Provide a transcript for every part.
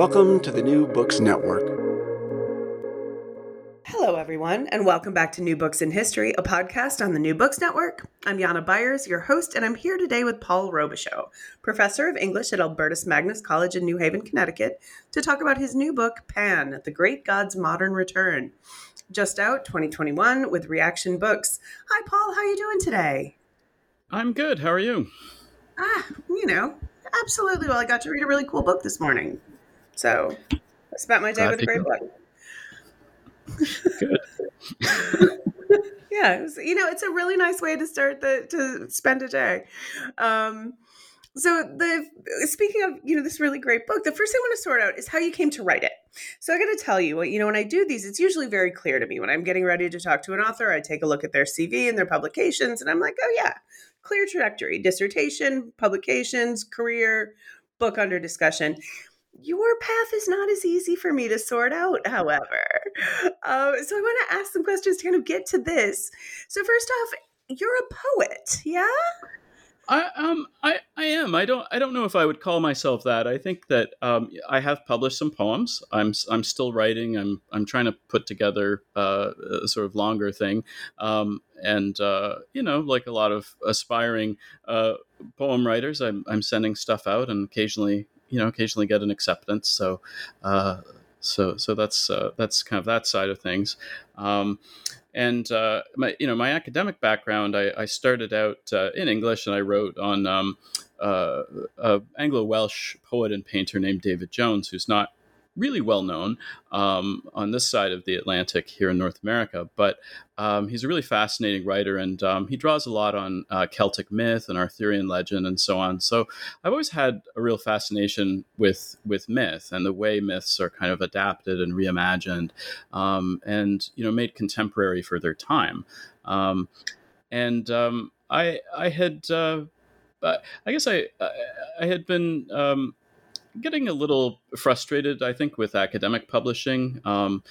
Welcome to the New Books Network. Hello, everyone, and welcome back to New Books in History, a podcast on the New Books Network. I'm Jana Byars, your host, and I'm here today with Paul Robichaux, professor of English at Albertus Magnus College in New Haven, Connecticut, to talk about his new book, Pan The Great God's Modern Return. Just out 2021 with Reaktion Books. Hi, Paul, how are you doing today? I'm good. How are you? Ah, you know, absolutely. Well, I got to read a really cool book this morning. So I spent my day Glad with a great book. Good. yeah, it was, you know, it's a really nice way to start the to spend a day. Um, so the speaking of you know this really great book, the first thing I want to sort out is how you came to write it. So I got to tell you, you know, when I do these, it's usually very clear to me when I'm getting ready to talk to an author. I take a look at their CV and their publications, and I'm like, oh yeah, clear trajectory: dissertation, publications, career, book under discussion your path is not as easy for me to sort out, however. Uh, so I want to ask some questions to kind of get to this. So first off, you're a poet, yeah? I um I, I am I don't I don't know if I would call myself that I think that um, I have published some poems I'm I'm still writing I'm I'm trying to put together uh, a sort of longer thing um, and uh, you know like a lot of aspiring uh, poem writers I'm I'm sending stuff out and occasionally you know occasionally get an acceptance. So uh, so so that's uh, that's kind of that side of things. Um, and uh, my you know my academic background, I, I started out uh, in English, and I wrote on um, uh, Anglo Welsh poet and painter named David Jones, who's not really well known um, on this side of the Atlantic here in North America. But um, he's a really fascinating writer, and um, he draws a lot on uh, Celtic myth and Arthurian legend and so on. So I've always had a real fascination with with myth and the way myths are kind of adapted and reimagined, um, and you know made contemporary for their time. Um, and um, I I had. Uh, I guess I I had been getting a little frustrated, I think, with academic publishing. Um,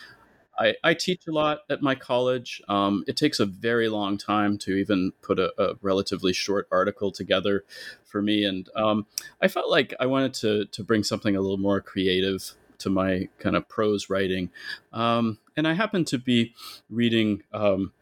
I, I, teach a lot at my college. Um, it takes a very long time to even put a, a relatively short article together for me, and um, I felt like I wanted to to bring something a little more creative to my kind of prose writing. Um, and I happened to be reading um,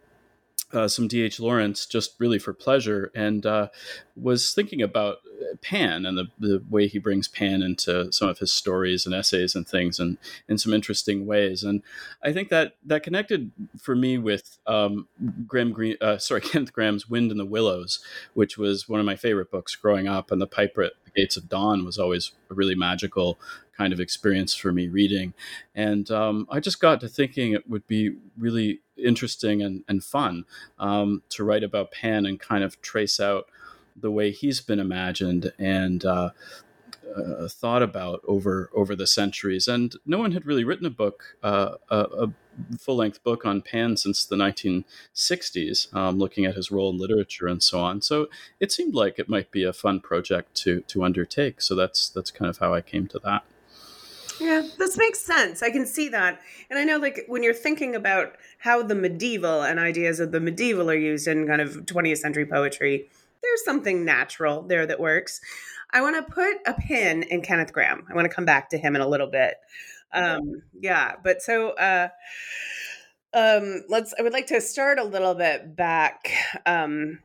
uh, some D.H. Lawrence just really for pleasure and uh, was thinking about Pan and the, the way he brings Pan into some of his stories and essays and things and in some interesting ways. And I think that that connected for me with um, Graham Greene, uh, sorry, Kenneth Grahame's Wind in the Willows, which was one of my favorite books growing up. And The Piper at the Gates of Dawn was always a really magical kind of experience for me reading. And um, I just got to thinking it would be really interesting and, and fun um, to write about Pan and kind of trace out the way he's been imagined and uh, uh, thought about over over the centuries. And no one had really written a book, uh, a, a full length book on Pan since the 1960s, um, looking at his role in literature and so on. So it seemed like it might be a fun project to to undertake. So that's that's kind of how I came to that. Yeah, this makes sense. I can see that. And I know, like, when you're thinking about how the medieval and ideas of the medieval are used in kind of 20th century poetry, there's something natural there that works. I want to put a pin in Kenneth Grahame. I want to come back to him in a little bit. Um, yeah, but so uh, um, let's. I would like to start a little bit back um,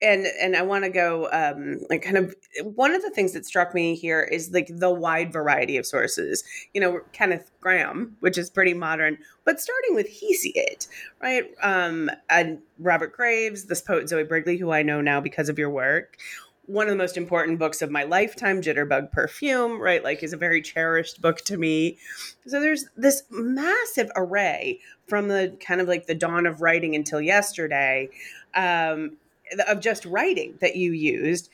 and and I want to go um, like kind of one of the things that struck me here is like the wide variety of sources. You know, Kenneth Grahame, which is pretty modern, but starting with Hesiod, right? Um, and Robert Graves, this poet Zoe Brigley, who I know now because of your work. One of the most important books of my lifetime, Jitterbug Perfume, right? Like, is a very cherished book to me. So there's this massive array from the kind of like the dawn of writing until yesterday um, of just writing that you used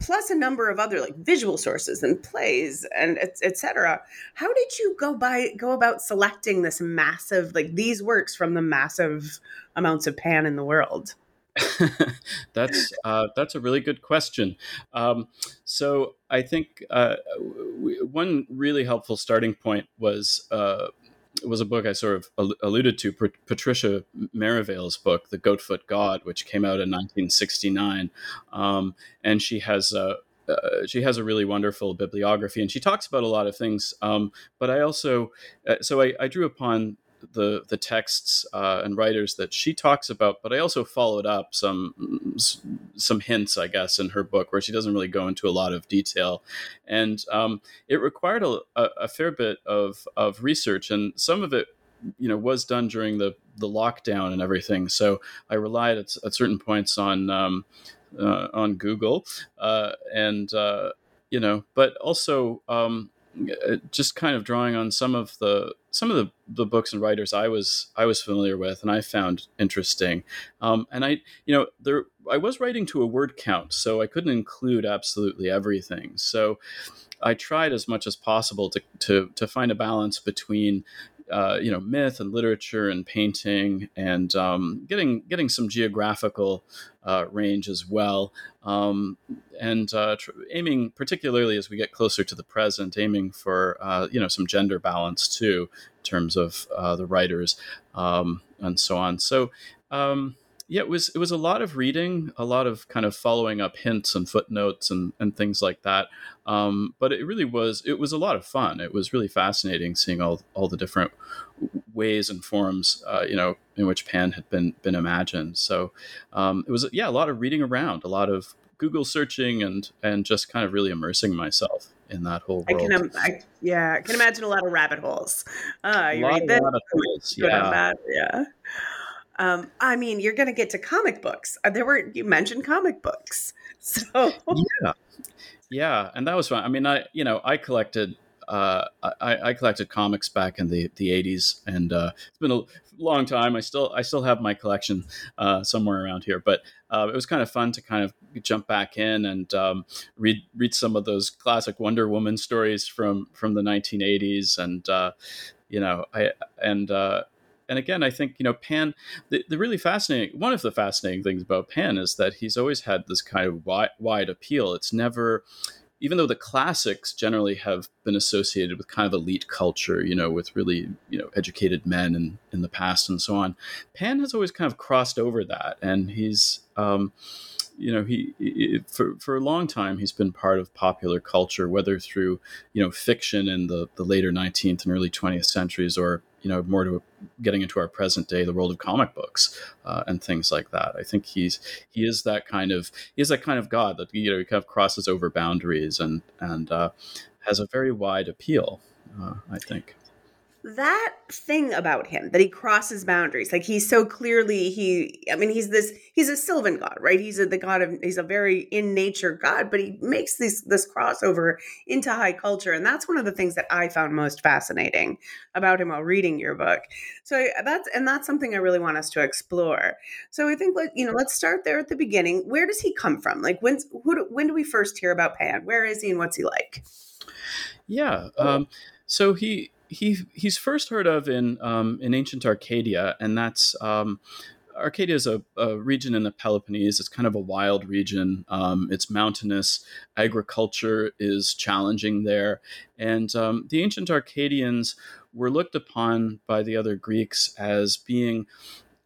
plus a number of other like visual sources and plays and etc how did you go by go about selecting this massive like these works from the massive amounts of pan in the world that's uh, that's a really good question. Um, so I think uh, one really helpful starting point was uh, was a book I sort of alluded to, Patricia Merivale's book, The Goatfoot God, which came out in 1969, um, and she has a uh, she has a really wonderful bibliography, and she talks about a lot of things. Um, but I also, uh, so I, I, drew upon the the texts uh, and writers that she talks about, but I also followed up some some hints, I guess, in her book where she doesn't really go into a lot of detail, and um, it required a, a, fair bit of of research, and some of it, you know, was done during the the lockdown and everything. So I relied at, at certain points on um, uh, on Google, uh, and uh, you know, but also. Um, just kind of drawing on some of the some of the, the books and writers I was I was familiar with and I found interesting. Um, and I you know there I was writing to a word count, so I couldn't include absolutely everything. So I tried as much as possible to to to find a balance between uh, you know myth and literature and painting and um, getting getting some geographical uh, range as well um, and uh, tr- aiming particularly as we get closer to the present aiming for uh, you know some gender balance too in terms of uh, the writers um, and so on so um, yeah, it was it was a lot of reading, a lot of kind of following up hints and footnotes and, and things like that. Um, but it really was it was a lot of fun. It was really fascinating seeing all all the different ways and forms uh, you know in which Pan had been been imagined. So um, it was yeah a lot of reading around, a lot of Google searching and and just kind of really immersing myself in that whole world. I can, I, yeah, I can imagine a lot of rabbit holes. Uh, you read this, holes, yeah. yeah. Um, I mean, you're going to get to comic books. Uh, there were you mentioned comic books, so yeah, yeah, and that was fun. I mean, I you know I collected uh, I, I, collected comics back in the the 80s, and uh, it's been a long time. I still I still have my collection uh, somewhere around here, but uh, it was kind of fun to kind of jump back in and um, read read some of those classic Wonder Woman stories from from the 1980s, and uh, you know I and and again, I think you know Pan. The, the, really fascinating one of the fascinating things about Pan is that he's always had this kind of wide, wide appeal. It's never, even though the classics generally have been associated with kind of elite culture, you know, with really you know educated men in in the past and so on. Pan has always kind of crossed over that, and he's. Um, you know he, he, for for a long time he's been part of popular culture whether through you know fiction in the the later 19th and early 20th centuries or you know more to getting into our present day the world of comic books uh, and things like that. I think he's he is that kind of he is that kind of god that you know he kind of crosses over boundaries and and uh, has a very wide appeal uh, i think that thing about him that he crosses boundaries like he's so clearly he i mean he's this he's a sylvan god right? He's a, the god of he's a very in nature god but he makes this this crossover into high culture and that's one of the things that i found most fascinating about him while reading your book. So that's and that's something i really want us to explore. So i think let you know let's start there at the beginning. Where does he come from? Like when who, when do we first hear about pan? Where is he and what's he like? Yeah um so he he he's first heard of in um, in ancient Arcadia, and that's um, Arcadia is a, a, region in the Peloponnese. It's kind of a wild region. Um, it's mountainous. Agriculture is challenging there. And um, the ancient Arcadians were looked upon by the other Greeks as being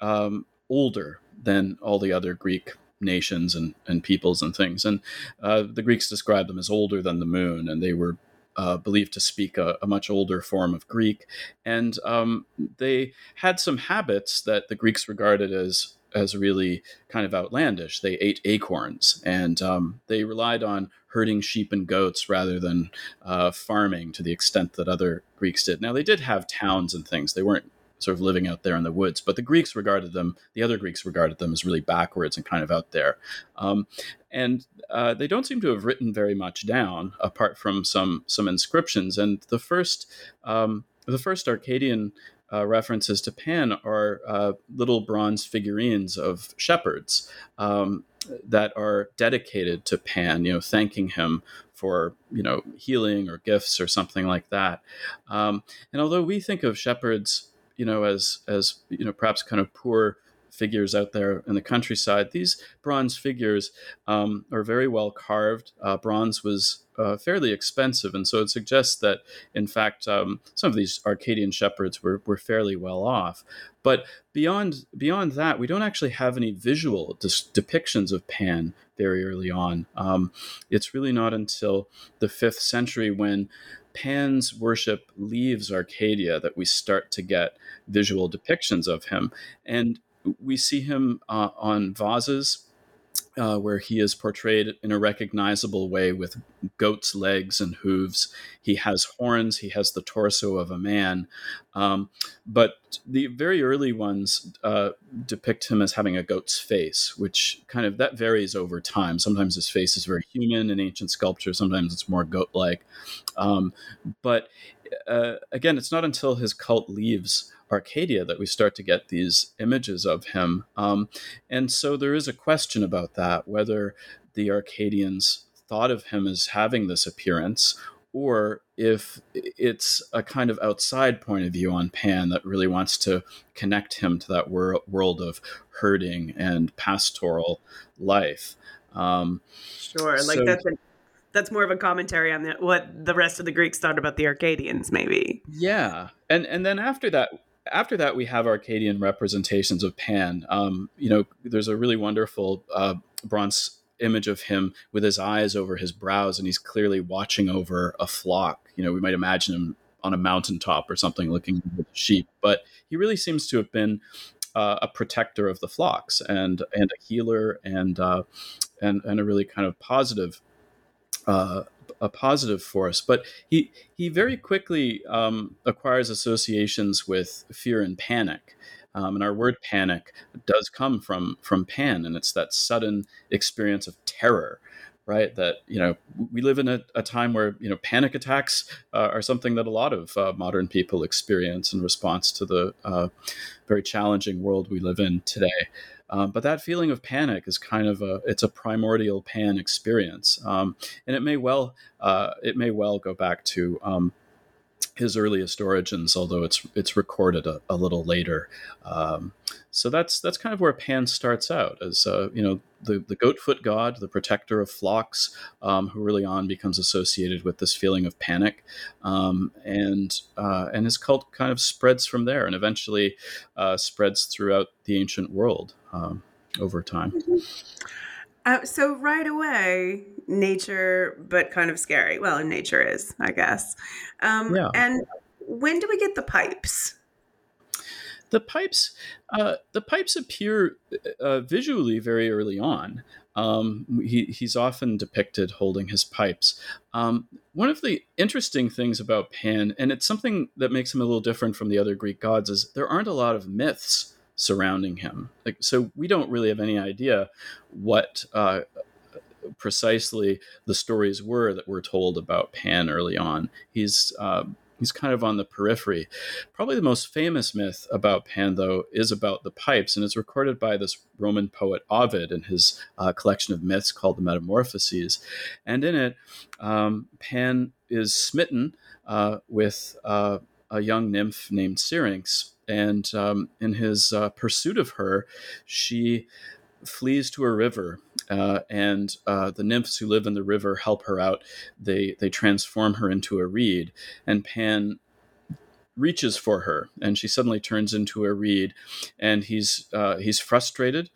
um, older than all the other Greek nations and, and peoples and things. And uh, the Greeks described them as older than the moon, and they were uh, believed to speak a, a, much older form of Greek, and um, they had some habits that the Greeks regarded as as really kind of outlandish. They ate acorns, and um, they relied on herding sheep and goats rather than uh, farming to the extent that other Greeks did. Now they did have towns and things; they weren't sort of living out there in the woods. But the Greeks regarded them, the other Greeks regarded them as really backwards and kind of out there. Um, and uh, they don't seem to have written very much down, apart from some some inscriptions. And the first um, the first Arcadian uh, references to Pan are uh, little bronze figurines of shepherds um, that are dedicated to Pan, you know, thanking him for you know healing or gifts or something like that. Um, and although we think of shepherds you know, as as you know, perhaps kind of poor figures out there in the countryside. These bronze figures um, are very well carved. Uh, bronze was uh, fairly expensive, and so it suggests that, in fact, um, some of these Arcadian shepherds were, were fairly well off. But beyond beyond that, we don't actually have any visual dis- depictions of Pan very early on. Um, it's really not until the fifth century when Pan's worship leaves Arcadia that we start to get visual depictions of him. And we see him uh, on vases uh, where he is portrayed in a recognizable way with goat's legs and hooves. He has horns, he has the torso of a man. Um, but the very early ones uh, depict him as having a goat's face, which kind of that varies over time. Sometimes his face is very human in ancient sculpture, sometimes it's more goat like. Um, but uh, again, it's not until his cult leaves Arcadia that we start to get these images of him. Um, and so there is a question about that whether the Arcadians thought of him as having this appearance or if it's a kind of outside point of view on Pan that really wants to connect him to that wor- world of herding and pastoral life. Um, sure, like so, that's a, that's more of a commentary on the, what the rest of the Greeks thought about the Arcadians, maybe. Yeah, and and then after that, after that, we have Arcadian representations of Pan. Um, you know, there's a really wonderful uh, bronze image of him with his eyes over his brows, and he's clearly watching over a flock. You know, we might imagine him on a mountaintop or something looking at the sheep, but he really seems to have been uh, a protector of the flocks and and a healer and uh, and and a really kind of positive uh, a positive force. But he he very quickly um, acquires associations with fear and panic. Um, and our word panic does come from from pan, and it's that sudden experience of terror right? That you know we live in a, a time where you know panic attacks uh, are something that a lot of uh, modern people experience in response to the uh, very challenging world we live in today. Um, but that feeling of panic is kind of a it's a primordial pan experience, um, and it may well uh, it may well go back to um, his earliest origins, although it's it's recorded a, a little later. Um, so that's that's kind of where Pan starts out as uh, you know the the goat foot god, the protector of flocks, um, who early on becomes associated with this feeling of panic, um, and uh, and his cult kind of spreads from there, and eventually uh, spreads throughout the ancient world um, over time. Mm-hmm. Uh, so right away, nature, but kind of scary. Well, nature is, I guess. Um, yeah. And when do we get the pipes? The pipes, uh, the pipes appear uh, visually very early on. Um, he, he's often depicted holding his pipes. Um, one of the interesting things about Pan, and it's something that makes him a little different from the other Greek gods, is there aren't a lot of myths surrounding him. Like, so we don't really have any idea what uh, precisely the stories were that were told about Pan early on. He's uh, he's kind of on the periphery. Probably the most famous myth about Pan, though, is about the pipes, and it's recorded by this Roman poet Ovid in his uh, collection of myths called the Metamorphoses. And in it, um, Pan is smitten uh, with uh, a young nymph named Syrinx, and um, in his uh, pursuit of her, she flees to a river, uh, and uh, the nymphs who live in the river help her out. They they transform her into a reed, and Pan reaches for her, and she suddenly turns into a reed, and he's uh, he's frustrated,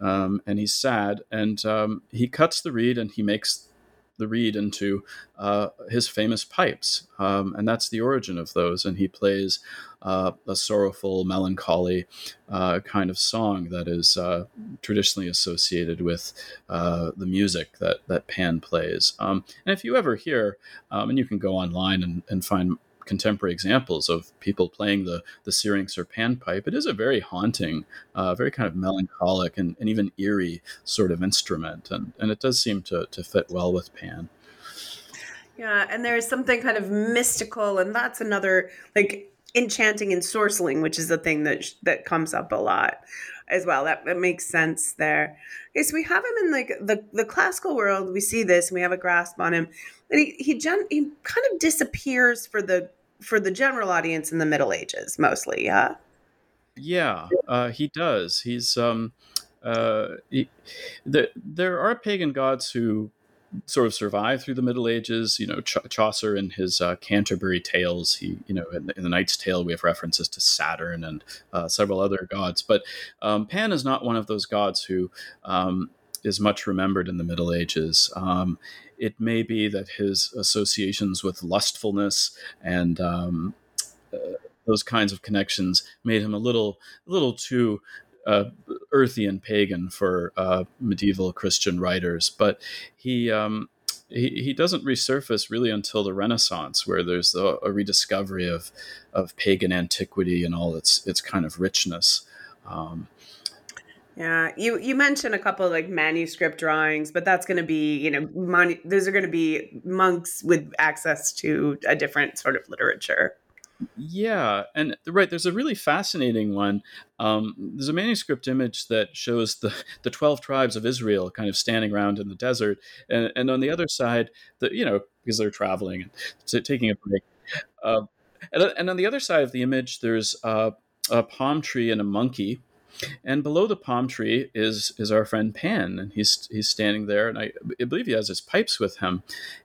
um, and he's sad, and um, he cuts the reed, and he makes the reed into uh, his famous pipes, um, and that's the origin of those. And he plays uh, a sorrowful, melancholy uh, kind of song that is uh, traditionally associated with uh, the music that that Pan plays. Um, and if you ever hear, um, and you can go online and, and find contemporary examples of people playing the the syrinx or panpipe. It is a very haunting, uh, very kind of melancholic and, and even eerie sort of instrument, and and it does seem to to fit well with Pan. Yeah, and there is something kind of mystical, and that's another like enchanting and sorceling, which is a thing that that comes up a lot as well. That, that makes sense there. Okay, so we have him in like the the classical world. We see this, and we have a grasp on him. And he he, gen, he kind of disappears for the for the general audience in the Middle Ages, mostly. Yeah. Yeah, uh, he does. He's um, uh, he, the, there are pagan gods who sort of survive through the Middle Ages. You know, Ch- Chaucer in his uh, Canterbury Tales, he, you know, in the, in the, Knight's Tale, we have references to Saturn and uh, several other gods. But um, Pan is not one of those gods who um, is much remembered in the Middle Ages. Um, it may be that his associations with lustfulness and um, uh, those kinds of connections made him a little, a little too uh, earthy and pagan for uh, medieval Christian writers. But he, um, he, he doesn't resurface really until the Renaissance, where there's a, a, rediscovery of of pagan antiquity and all its its kind of richness. Um, yeah, you you mentioned a couple of like manuscript drawings, but that's going to be you know mon- those are going to be monks with access to a different sort of literature. Yeah, and right, there's a really fascinating one. Um, there's a manuscript image that shows the the twelve tribes of Israel kind of standing around in the desert, and, and on the other side, the you know because they're traveling and taking a break, uh, and, and on the other side of the image, there's a palm tree and a monkey and below the palm tree is is our friend Pan, and he's he's standing there, and I, I believe he has his pipes with him,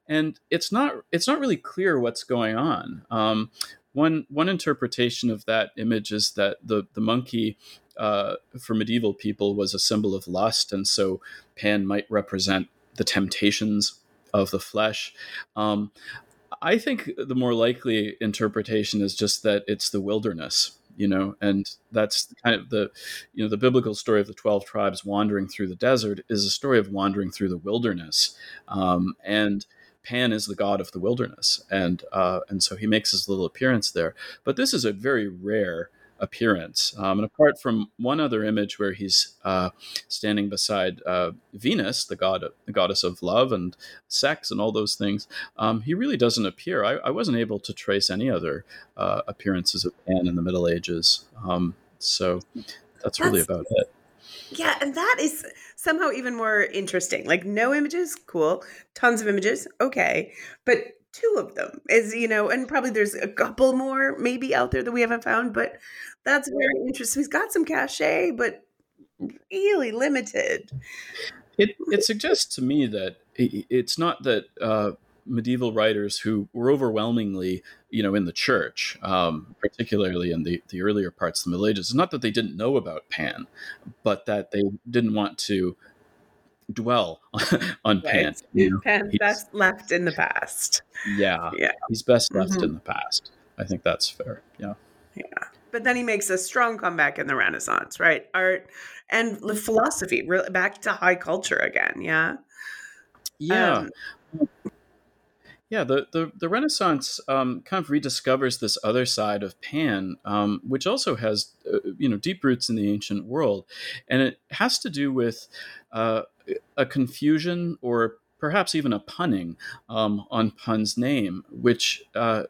and it's not it's not really clear what's going on. Um, one one interpretation of that image is that the the monkey uh, for medieval people was a symbol of lust, and so Pan might represent the temptations of the flesh. Um, I think the more likely interpretation is just that it's the wilderness you know and that's kind of the you know the biblical story of the 12 tribes wandering through the desert is a story of wandering through the wilderness. Um, and pan is the god of the wilderness. And uh, and so he makes his little appearance there. But this is a very rare appearance. Um, and apart from one other image where he's uh, standing beside uh, Venus, the god, the goddess of love and sex and all those things, um, he really doesn't appear. I, I, wasn't able to trace any other uh, appearances of Pan in the Middle Ages. Um, so that's, that's really about it. Yeah, and that is somehow even more interesting. Like no images, cool. Tons of images, okay. But two of them is you know and probably there's a couple more maybe out there that we haven't found but that's very interesting he's got some cachet but really limited it it suggests to me that it's not that uh, medieval writers who were overwhelmingly you know in the church um, particularly in the, the earlier parts of the middle ages it's not that they didn't know about pan but that they didn't want to dwell on right. Pan. You know? Pan best left in the past. Yeah, yeah. He's best left mm-hmm. in the past. I think that's fair. Yeah. Yeah. But then he makes a strong comeback in the Renaissance, right? Art and philosophy, back to high culture again. Yeah. Yeah. Um, yeah, the, the, the Renaissance um, kind of rediscovers this other side of Pan, um, which also has uh, you know deep roots in the ancient world, and it has to do with uh, a confusion or perhaps even a punning um, on Pan's name, which uh,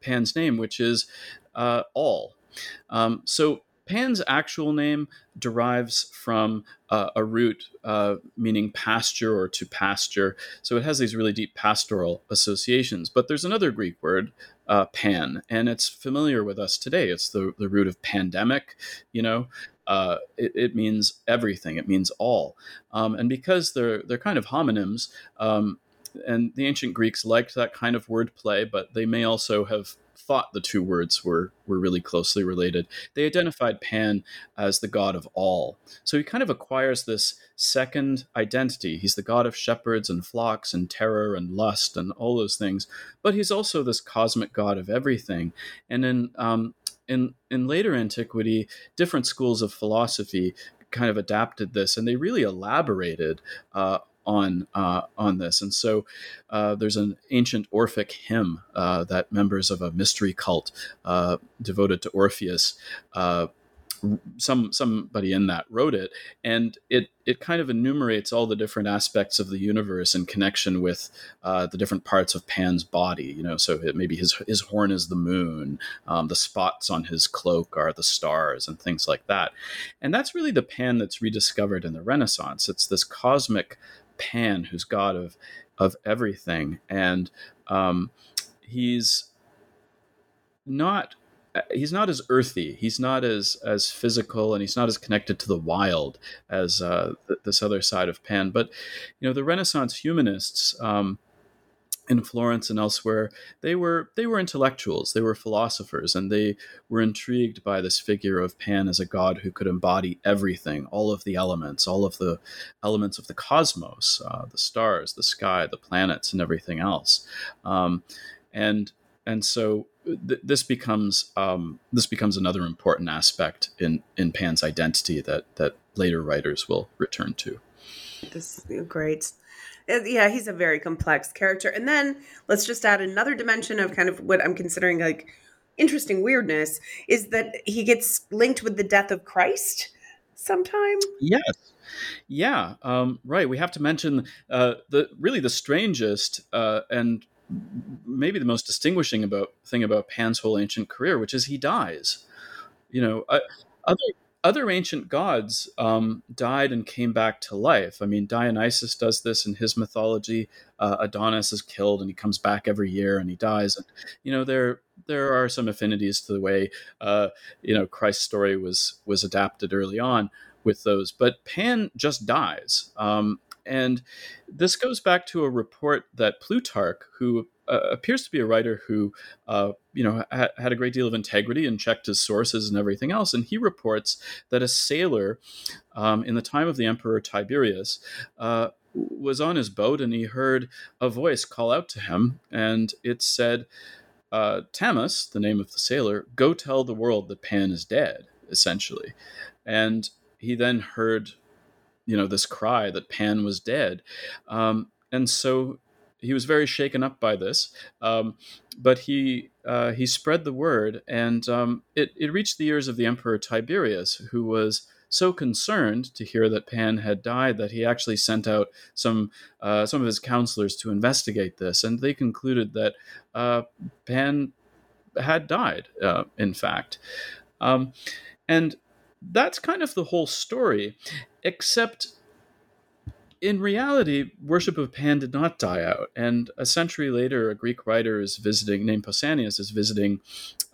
Pan's name, which is uh, all. Um, so Pan's actual name derives from uh, a root uh, meaning pasture or to pasture. So it has these really deep pastoral associations. But there's another Greek word, uh, pan, and it's familiar with us today. It's the, the root of pandemic, you know. Uh, it, it, means everything. It means all, um, and because they're they're kind of homonyms, um, and the ancient Greeks liked that kind of wordplay, but they may also have thought the two words were were really closely related. They identified Pan as the god of all. So he kind of acquires this second identity. He's the god of shepherds and flocks and terror and lust and all those things, but he's also this cosmic god of everything. And in um, in in later antiquity, different schools of philosophy kind of adapted this, and they really elaborated uh, on uh, on this. And so uh, there's an ancient Orphic hymn uh, that members of a mystery cult uh, devoted to Orpheus. Uh, some somebody in that wrote it, and it it kind of enumerates all the different aspects of the universe in connection with uh, the different parts of Pan's body. You know, so it, maybe his his horn is the moon, um, the spots on his cloak are the stars, and things like that. And that's really the Pan that's rediscovered in the Renaissance. It's this cosmic Pan, who's God of of everything, and um, he's not he's not as earthy. He's not as as physical and he's not as connected to the wild as uh, this other side of pan. But you know the renaissance humanists um, in Florence and elsewhere, they were they were intellectuals, they were philosophers, and they were intrigued by this figure of Pan as a god who could embody everything, all of the elements, all of the elements of the cosmos, uh, the stars, the sky, the planets, and everything else. Um, and and so th- this becomes um, this becomes another important aspect in in Pan's identity that that later writers will return to. This is great yeah, he's a very complex character. And then let's just add another dimension of kind of what I'm considering like interesting weirdness is that he gets linked with the death of Christ sometime. Yes. Yeah, um, right. We have to mention uh, the really the strangest uh, and maybe the most distinguishing about thing about Pan's whole ancient career, which is he dies. You know, uh, other other ancient gods um, died and came back to life. I mean, Dionysus does this in his mythology. Uh, Adonis is killed and he comes back every year and he dies. And you know, there there are some affinities to the way uh, you know Christ's story was was adapted early on with those. But Pan just dies. Um, and this goes back to a report that Plutarch, who appears to be a writer who, uh, you know, ha- had a great deal of integrity and checked his sources and everything else. And he reports that a sailor um, in the time of the Emperor Tiberius uh, was on his boat and he heard a voice call out to him, and it said, uh, "Thamus, the name of the sailor, go tell the world that Pan is dead." Essentially, and he then heard you know this cry that Pan was dead, um, and so he was very shaken up by this. Um, but he uh, he spread the word, and um, it it reached the ears of the Emperor Tiberius, who was so concerned to hear that Pan had died that he actually sent out some uh, some of his counselors to investigate this, and they concluded that uh, Pan had died. Uh, in fact, um, and that's kind of the whole story, except in reality, worship of Pan did not die out. And a century later, a Greek writer is visiting, named Pausanias, is visiting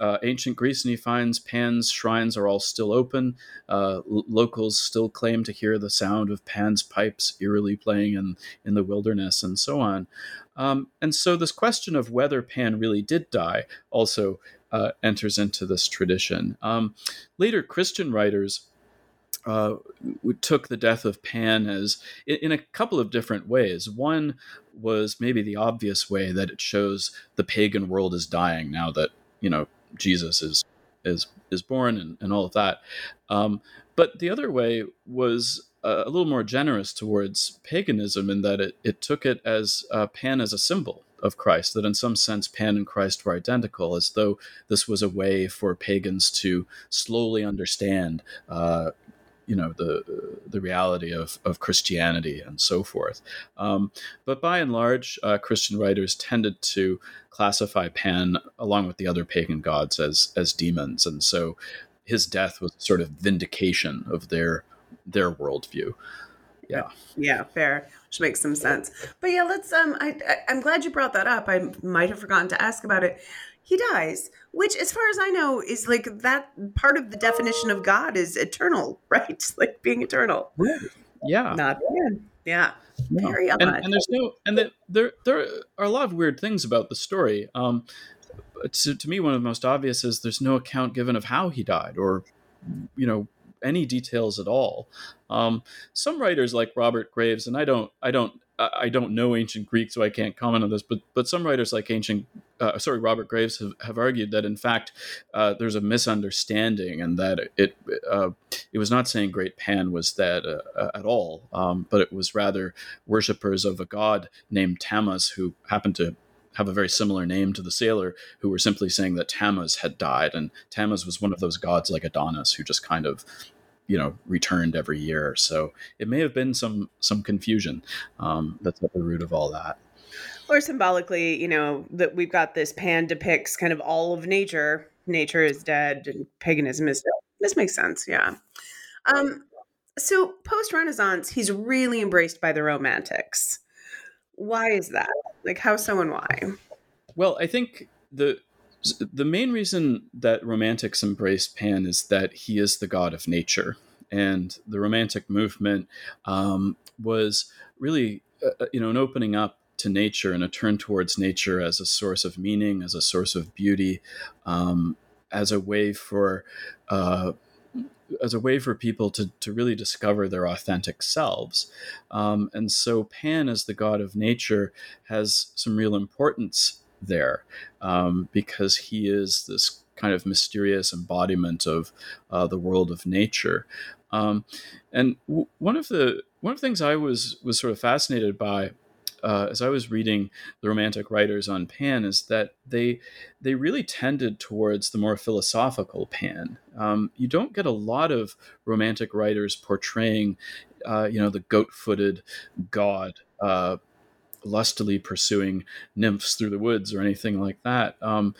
uh, ancient Greece, and he finds Pan's shrines are all still open. Uh, l- locals still claim to hear the sound of Pan's pipes eerily playing in, in the wilderness, and so on. Um, and so, this question of whether Pan really did die also uh, enters into this tradition. Um, later, Christian writers uh, took the death of Pan as in, in, a couple of different ways. One was maybe the obvious way that it shows the pagan world is dying now that you know Jesus is is is born and, and all of that. Um, but the other way was a, a, little more generous towards paganism in that it, it took it as uh, Pan as a symbol of Christ, that in some sense Pan and Christ were identical, as though this was a way for pagans to slowly understand uh, you know the the reality of of Christianity and so forth. Um, but by and large, uh, Christian writers tended to classify Pan along with the other pagan gods as as demons, and so his death was sort of vindication of their their worldview. Yeah. Yeah, fair. Which makes some sense. But yeah, let's um I, I I'm glad you brought that up. I might have forgotten to ask about it he dies, which, as far as I know, is like that part of the definition of God is eternal, right? Like being eternal. Yeah. Not bad. Yeah. No. Very odd. And, and there's no, and the, there there are a lot of weird things about the story. Um, to, to me, one of the most obvious is there's no account given of how he died, or you know, any details at all. Um, some writers like Robert Graves, and I don't, I don't I don't know ancient Greek, so I can't comment on this. But but some writers like ancient, uh, sorry, Robert Graves have, have argued that in fact uh, there's a misunderstanding and that it uh, it was not saying Great Pan was dead uh, uh, at all, um, but it was rather worshippers of a god named Tammuz who happened to have a very similar name to the sailor who were simply saying that Tammuz had died and Tammuz was one of those gods like Adonis who just kind of you know returned every year. So it may have been some some confusion. Um, that's at the root of all that. Or symbolically you know that we've got this pan depicts kind of all of nature. Nature is dead and paganism is dead. This makes sense yeah. Um so post renaissance he's really embraced by the romantics. Why is that? Like how so and why? Well i think the the main reason that romantics embraced Pan is that he is the god of nature, and the romantic movement um, was really, uh, uh, you know, an opening up to nature and a turn towards nature as a source of meaning, as a source of beauty, um, as a way for uh, as a way for people to, to really discover their authentic selves. Um, and so Pan, as the god of nature, has some real importance there um, because he is this kind of mysterious embodiment of uh, the world of nature. Um, and w- one of the one of the things I was was sort of fascinated by uh, as I was reading the Romantic writers on Pan is that they they really tended towards the more philosophical Pan. Um, you don't get a lot of Romantic writers portraying, uh, you know, the goat-footed god. Uh, lustily pursuing nymphs through the woods or anything like that. Um,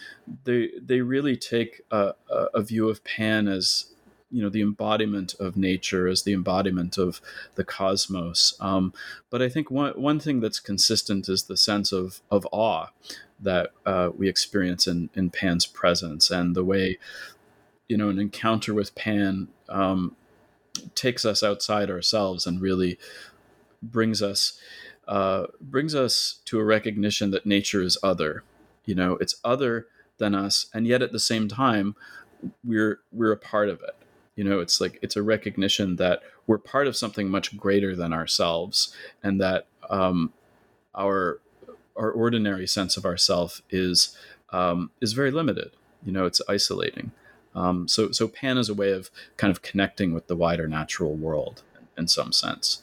they they really take a, a, view of Pan as you know the embodiment of nature, as the embodiment of the cosmos. Um, but I think one one thing that's consistent is the sense of of awe that uh, we experience in in Pan's presence and the way you know an encounter with Pan. Um, takes us outside ourselves and really brings us uh, brings us to a recognition that nature is other. You know, it's other than us, and yet at the same time, we're we're a part of it. You know, it's like it's a recognition that we're part of something much greater than ourselves, and that um, our our ordinary sense of ourself is um, is very limited. You know, it's isolating. Um, so so Pan is a way of kind of connecting with the wider natural world in some sense.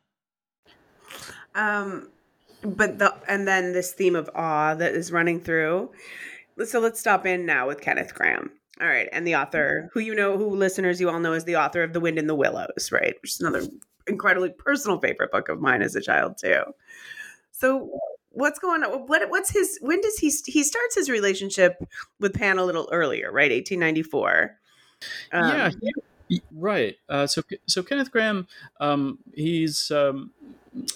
Um, but the and then this theme of awe that is running through. So let's stop in now with Kenneth Grahame. All right, and the author, who you know, who listeners you all know is the author of The Wind in the Willows, right? Which is another incredibly personal favorite book of mine as a child too. So what's going on? What what's his? When does he he starts his relationship with Pan a little earlier, right? Eighteen ninety four. Um, yeah, right. Uh, so so Kenneth Grahame, um, he's um,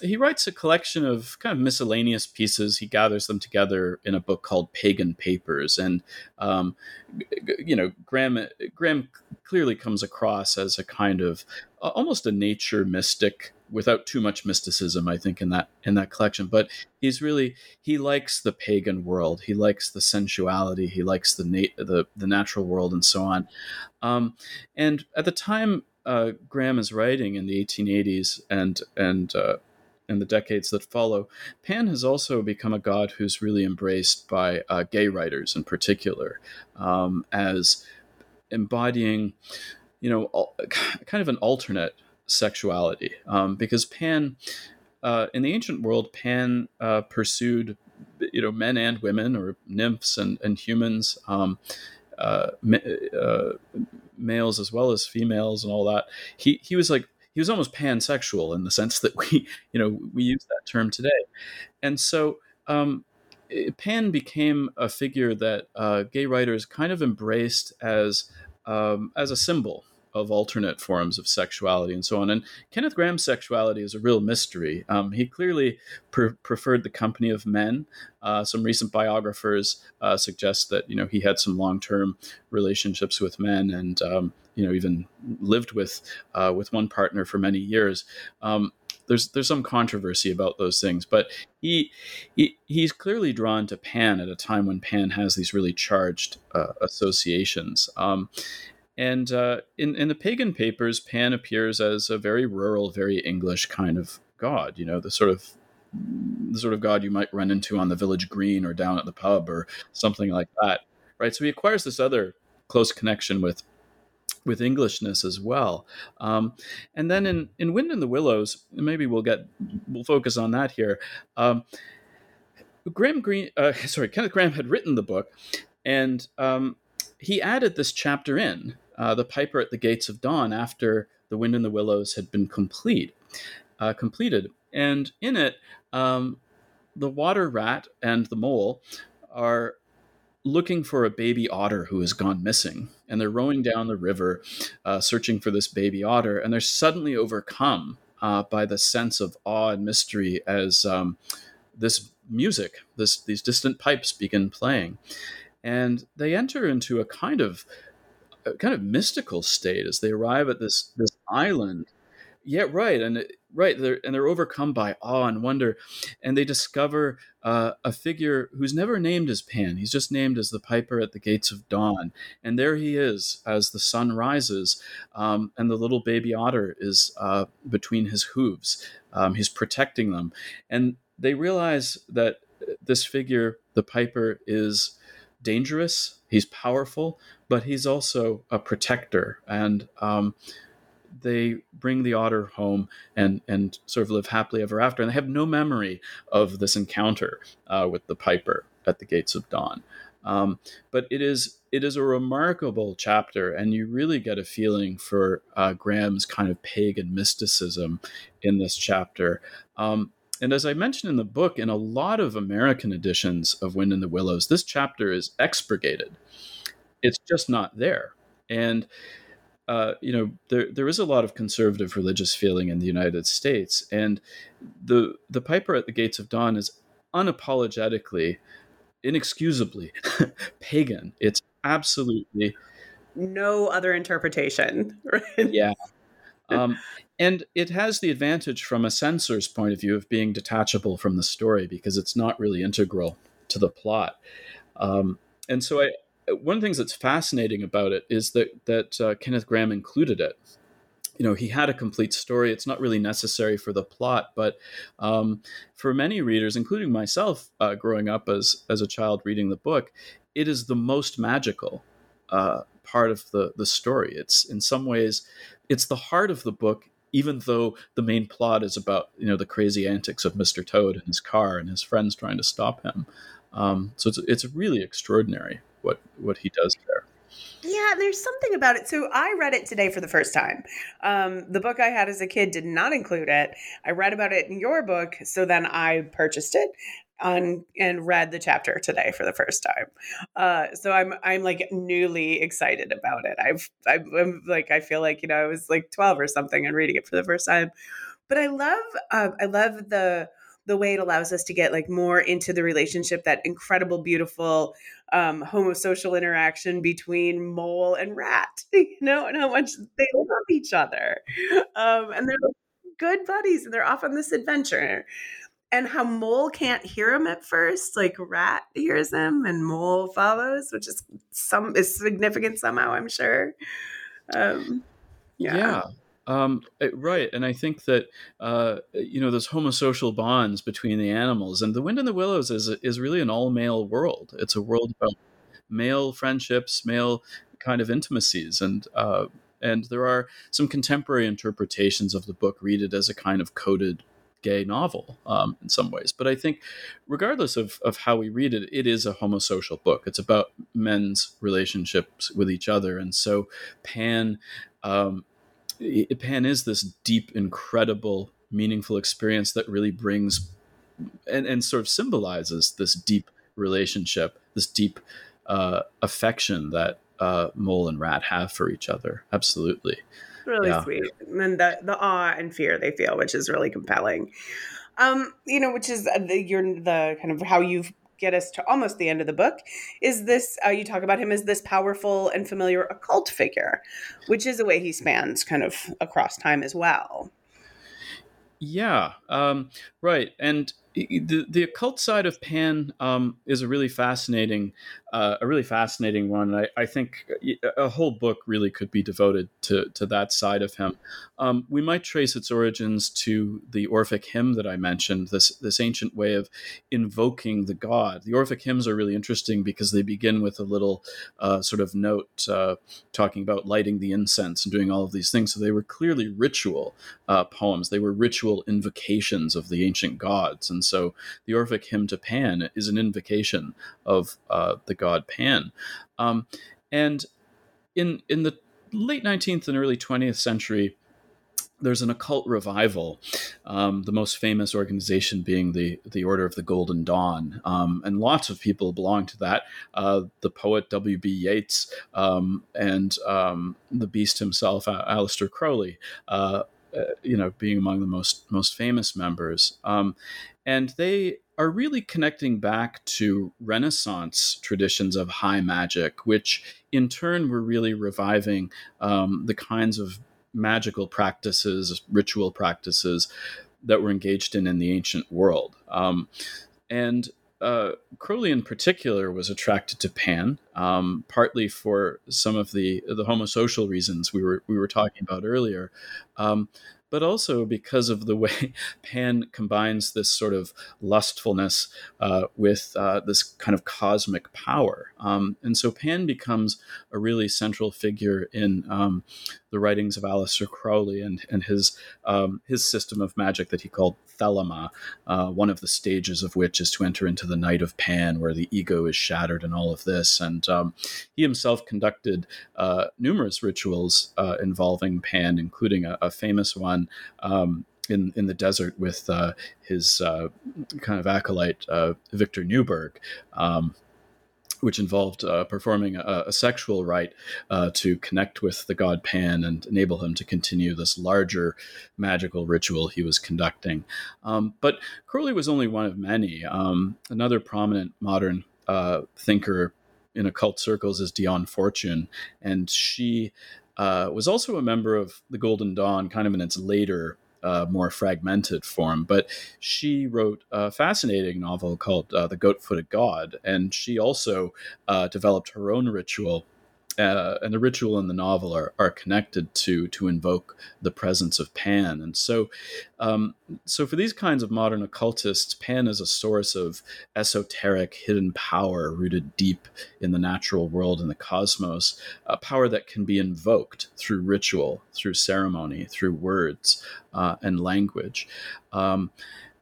he writes a collection of kind of miscellaneous pieces. He gathers them together in a book called Pagan Papers, and um, you know, Graham Grahame clearly comes across as a kind of almost a nature mystic without too much mysticism i think in that in that collection. But he's really he likes the pagan world. He likes the sensuality. He likes the the, the natural world and so on. Um, and at the time uh, Grahame is writing in the 1880s and and uh, in the decades that follow, Pan has also become a god who's really embraced by uh, gay writers in particular um, as embodying, you know, kind of an alternate sexuality. Um, because Pan, uh, in the ancient world, Pan uh, pursued you know men and women or nymphs and, and humans um, uh, uh, males as well as females and all that he he was like he was almost pansexual in the sense that we you know we use that term today and so um, pan became a figure that uh, gay writers kind of embraced as um, as a symbol of alternate forms of sexuality and so on. And Kenneth Grahame's sexuality is a real mystery. Um, he clearly pre- preferred the company of men. Uh, some recent biographers uh, suggest that you know he had some long-term relationships with men, and um, you know even lived with uh, with one partner for many years. Um, there's there's some controversy about those things, but he, he he's clearly drawn to Pan at a time when Pan has these really charged uh, associations. Um, and uh, in in the pagan papers, Pan appears as a very rural, very English kind of god. You know, the sort of the sort of god you might run into on the village green or down at the pub or something like that, right? So he acquires this other close connection with with Englishness as well. Um, and then in in Wind in the Willows, maybe we'll get we'll focus on that here. Um, Graham Greene, uh, sorry, Kenneth Grahame had written the book, and um, he added this chapter in uh, the Piper at the Gates of Dawn after The Wind in the Willows had been complete, uh, completed. And in it, um, the water rat and the mole are looking for a baby otter who has gone missing. And they're rowing down the river, uh, searching for this baby otter. And they're suddenly overcome uh, by the sense of awe and mystery as um, this music, this, these distant pipes begin playing. And they enter into a kind of kind of mystical state as they arrive at this this island. Yeah, right, and right, they're, and they're overcome by awe and wonder, and they discover uh, a figure who's never named as Pan. He's just named as the Piper at the Gates of Dawn, and there he is as the sun rises, um, and the little baby otter is uh, between his hooves. Um, he's protecting them, and they realize that this figure, the Piper, is dangerous. He's powerful, but he's also a protector. And um, they bring the otter home and and sort of live happily ever after. And they have no memory of this encounter uh, with the piper at the gates of dawn. Um, but it is it is a remarkable chapter, and you really get a feeling for uh, Grahame's kind of pagan mysticism in this chapter. Um, and as I mentioned in the book, in a lot of American editions of Wind in the Willows, this chapter is expurgated. It's just not there. And uh, you know, there there is a lot of conservative religious feeling in the United States, and the the Piper at the Gates of Dawn is unapologetically, inexcusably pagan. It's absolutely no other interpretation. Right? Yeah, um, and it has the advantage from a censor's point of view of being detachable from the story because it's not really integral to the plot. Um, and so, I, one of the things that's fascinating about it is that that uh, Kenneth Grahame included it. You know, he had a complete story. It's not really necessary for the plot, but um, for many readers, including myself, uh, growing up as as a child reading the book, it is the most magical uh, part of the the story. It's in some ways it's the heart of the book even though the main plot is about you know the crazy antics of Mr. Toad and his car and his friends trying to stop him. Um, so it's it's really extraordinary what what he does there. Yeah, there's something about it. So I read it today for the first time. Um, the book I had as a kid did not include it. I read about it in your book, so then I purchased it on and read the chapter today for the first time. Uh, so I'm I'm like newly excited about it. I've I'm, like I feel like you know I was like 12 or something and reading it for the first time. But I love uh, I love the the way it allows us to get like more into the relationship that incredible beautiful um homosocial interaction between mole and rat you know and how much they love each other um and they're good buddies and they're off on this adventure and how Mole can't hear him at first, like Rat hears him and Mole follows, which is some is significant somehow, I'm sure. Um, yeah. yeah. Um, right, and I think that uh, you know those homosocial bonds between the animals, and the Wind in the Willows is is really an all male world. It's a world about male friendships, male kind of intimacies, and uh, and there are some contemporary interpretations of the book read it as a kind of coded gay novel um, in some ways. But I think, regardless of, of how we read it, it is a homosocial book. It's about men's relationships with each other. And so Pan, um, Pan is this deep, incredible, meaningful experience that really brings and, and sort of symbolizes this deep relationship, this deep uh, affection that uh, mole and rat have for each other. Absolutely. Really yeah. sweet. And then the, the awe and fear they feel, which is really compelling. Um, you know, which is the, you're the kind of how you get us to almost the end of the book is this uh, you talk about him as this powerful and familiar occult figure which is a way he spans kind of across time as well yeah um, right and the the occult side of Pan um, is a really fascinating uh, a really fascinating one. I, I, think a whole book really could be devoted to to that side of him. Um, we might trace its origins to the Orphic hymn that I mentioned. This this ancient way of invoking the god. The Orphic hymns are really interesting because they begin with a little uh, sort of note uh, talking about lighting the incense and doing all of these things. So they were clearly ritual uh, poems. They were ritual invocations of the ancient gods and so the Orphic hymn to Pan is an invocation of uh, the god Pan. Um, and in in the late 19th and early 20th century, there's an occult revival, um, the most famous organization being the the Order of the Golden Dawn, um, and lots of people belong to that. Uh, the poet W. B. Yeats um, and um, the Beast himself, uh, Aleister Crowley, uh, uh, you know, being among the most most famous members. And they are really connecting back to Renaissance traditions of high magic, which in turn were really reviving um, the kinds of magical practices, ritual practices that were engaged in in the ancient world. Um, and uh, Crowley, in particular, was attracted to Pan, um, partly for some of the the homosocial reasons we were we were talking about earlier, um, but also because of the way Pan combines this sort of lustfulness uh, with uh, this kind of cosmic power. Um, and so Pan becomes a really central figure in um, the writings of Aleister Crowley and, and his, um, his system of magic that he called Thelema, uh, one of the stages of which is to enter into the night of Pan, where the ego is shattered and all of this. And um, he himself conducted uh, numerous rituals uh, involving Pan, including a, a famous one. Um, in, in the desert with uh, his uh, kind of acolyte uh, Victor Neuburg. um, which involved uh, performing a, a, sexual rite uh, to connect with the god Pan and enable him to continue this larger magical ritual he was conducting. Um, but Crowley was only one of many. Um, another prominent modern thinker in occult circles is Dion Fortune, and she uh, was also a member of the Golden Dawn, kind of in its later uh, more fragmented form. But she wrote a fascinating novel called uh, The Goat Footed God, and she also uh, developed her own ritual uh, and the ritual and the novel are, are connected to to invoke the presence of Pan. And so, um, so for these kinds of modern occultists, Pan is a source of esoteric hidden power rooted deep in the natural world and the cosmos, a power that can be invoked through ritual, through ceremony, through words uh, and language. Um,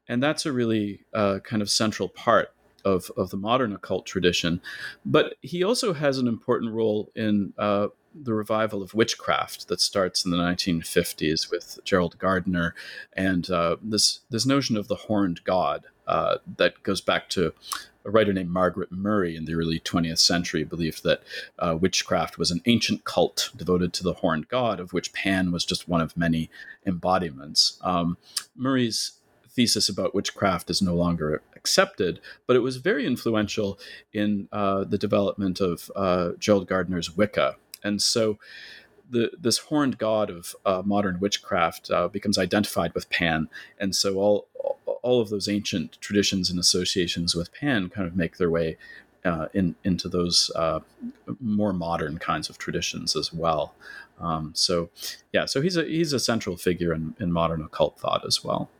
and that's a really uh, kind of central part of, of the modern occult tradition. But he also has an important role in uh, the revival of witchcraft that starts in the 1950s with Gerald Gardner and uh, this this notion of the horned god uh, that goes back to a writer named Margaret Murray in the early 20th century believed that uh, witchcraft was an ancient cult devoted to the horned god, of which Pan was just one of many embodiments. Um, Murray's thesis about witchcraft is no longer accepted, but it was very influential in uh, the development of uh, Gerald Gardner's Wicca. And so the, this horned god of uh, modern witchcraft uh, becomes identified with Pan. And so all, all of those ancient traditions and associations with Pan kind of make their way uh, in, into those uh, more modern kinds of traditions as well. Um, so, yeah, so he's a he's a central figure in, in modern occult thought as well.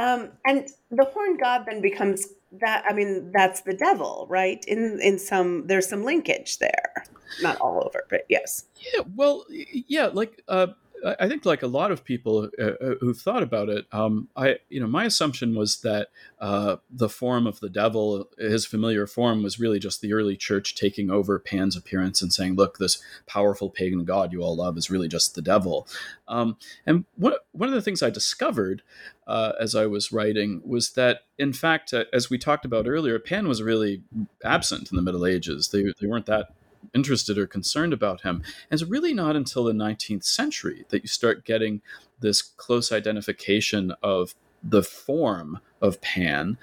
Um, and the horned god then becomes that. I mean, that's the devil, right? In in some, there's some linkage there. Not all over, but yes. Yeah. Well, yeah. Like uh, I think, like a lot of people uh, uh, who've thought about it, um, I, you know, my assumption was that uh, the form of the devil, his familiar form, was really just the early church taking over Pan's appearance and saying, "Look, this powerful pagan god you all love is really just the devil." Um, and one one of the things I discovered uh, as I was writing was that, in fact, uh, as we talked about earlier, Pan was really absent in the Middle Ages. They they weren't that interested or concerned about him. And it's really not until the 19th century that you start getting this close identification of the form of Pan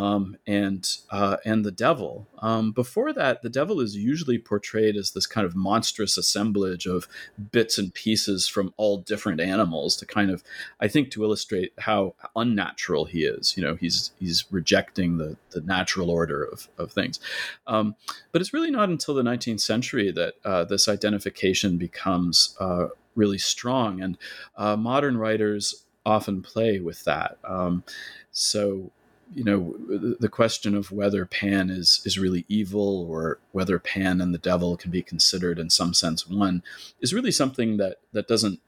um, and uh, and the devil. Um, before that, the devil is usually portrayed as this kind of monstrous assemblage of bits and pieces from all different animals to kind of, I think, to illustrate how unnatural he is. You know, he's he's rejecting the the natural order of of things. Um, but it's really not until the 19th century that uh, this identification becomes uh, really strong, and uh, modern writers often play with that. Um, so you know the question of whether pan is is really evil or whether pan and the devil can be considered in some sense one is really something that that doesn't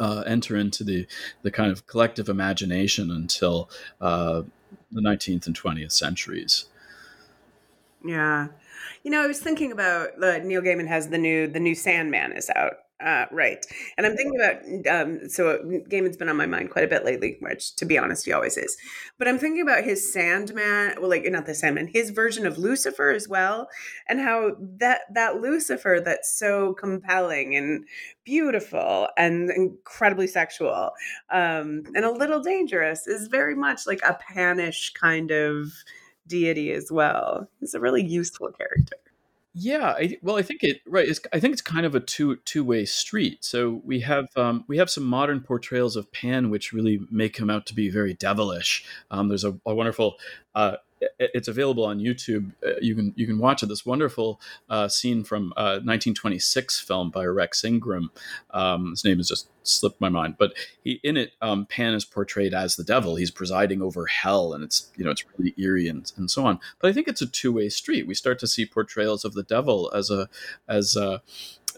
uh, enter into the the kind of collective imagination until uh, the 19th and 20th centuries. Yeah. You know i was thinking about uh, neil gaiman has the new the new sandman is out uh, right. And I'm thinking about, um, so Gaiman's been on my mind quite a bit lately, which to be honest, he always is. But I'm thinking about his Sandman, well, like not the Sandman, his version of Lucifer as well, and how that that Lucifer that's so compelling and beautiful and incredibly sexual um, and a little dangerous is very much like a panish kind of deity as well. He's a really useful character. Yeah, I, well, I think it right. I think it's kind of a two two way street. So we have um, we have some modern portrayals of Pan, which really make him out to be very devilish. Um, there's a, a wonderful uh, it's available on YouTube. Uh, you can you can watch it. This wonderful uh, scene from a 1926 film by Rex Ingram. Um, his name has just slipped my mind, but he in it um, Pan is portrayed as the devil. He's presiding over hell, and it's you know it's really eerie and, and so on. But I think it's a two way street. We start to see portrayals of the devil as a as a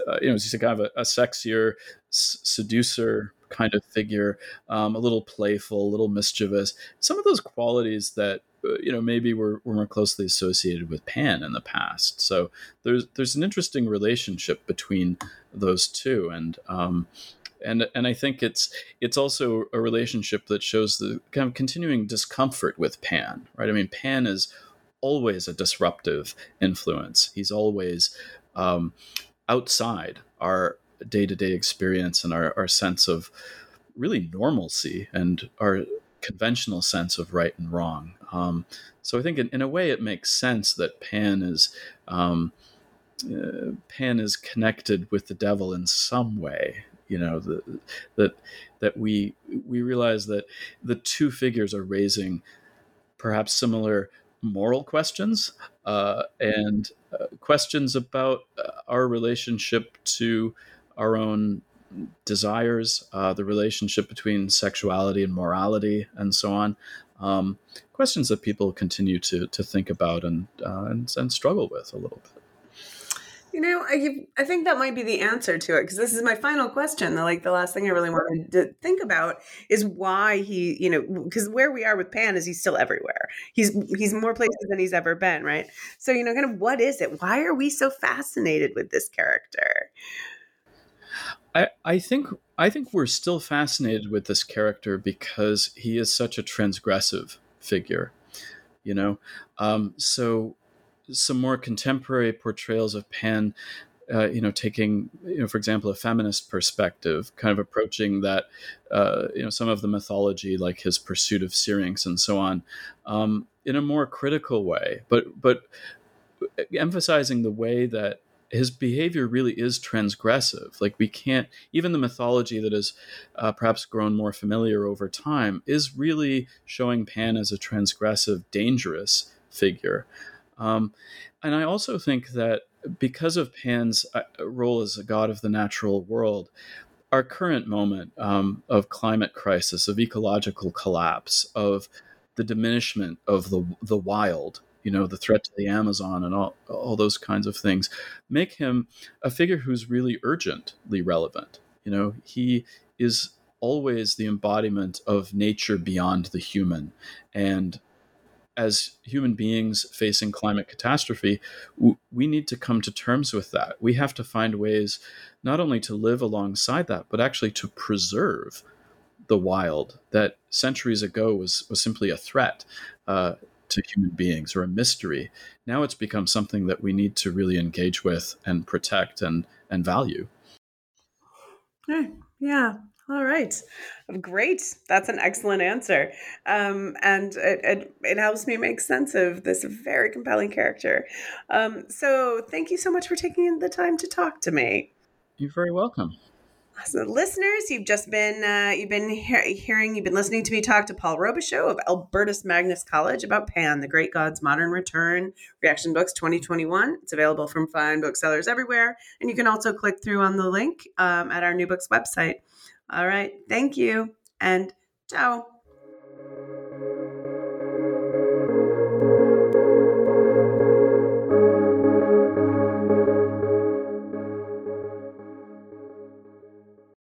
uh, you know, he's a kind of a, a sexier s- seducer kind of figure, um, a little playful, a little mischievous. Some of those qualities that uh, you know maybe we were, were more closely associated with Pan in the past. So there's there's an interesting relationship between those two, and um, and and I think it's it's also a relationship that shows the kind of continuing discomfort with Pan, right? I mean, Pan is always a disruptive influence. He's always um, outside our day to day experience and our, our sense of really normalcy and our conventional sense of right and wrong. Um, so I think in, in, a way it makes sense that Pan is um, uh, Pan is connected with the devil in some way. You know the, that that we we realize that the two figures are raising perhaps similar moral questions uh, and uh, questions about uh, our relationship to our own desires, uh, the relationship between sexuality and morality, and so on. Um, questions that people continue to to think about and uh, and, and struggle with a little bit. You know, I I think that might be the answer to it because this is my final question. Like the last thing I really wanted to think about is why he, you know, because where we are with Pan is he's still everywhere. He's he's more places than he's ever been, right? So you know, kind of what is it? Why are we so fascinated with this character? I, think I think we're still fascinated with this character because he is such a transgressive figure, you know. Um, so some more contemporary portrayals of Pan, uh, you know, taking you know, for example, a feminist perspective, kind of approaching that, uh, you know, some of the mythology like his pursuit of Syrinx and so on, um, in a more critical way, but but emphasizing the way that his behavior really is transgressive. Like we can't, even the mythology that has uh, perhaps grown more familiar over time is really showing Pan as a transgressive, dangerous figure. Um, and I also think that because of Pan's uh, role as a god of the natural world, our current moment um, of climate crisis, of ecological collapse, of the diminishment of the the wild, you know, the threat to the Amazon and all, all those kinds of things, make him a figure who's really urgently relevant. You know, he is always the embodiment of nature beyond the human. And as human beings facing climate catastrophe, we need to come to terms with that. We have to find ways not only to live alongside that, but actually to preserve the wild that centuries ago was, was simply a threat uh, to human beings or a mystery. Now it's become something that we need to really engage with and protect and, and value. Yeah. All right. Great. That's an excellent answer. Um, and it, it, it, helps me make sense of this very compelling character. Um, so thank you so much for taking the time to talk to me. You're very welcome. So, listeners, you've just been uh, you've been he- hearing, you've been listening to me talk to Paul Robichaud of Albertus Magnus College about Pan, the Great God's Modern Return, Reaktion Books 2021. It's available from fine booksellers everywhere, and you can also click through on the link um, at our new books website. All right, thank you, and ciao.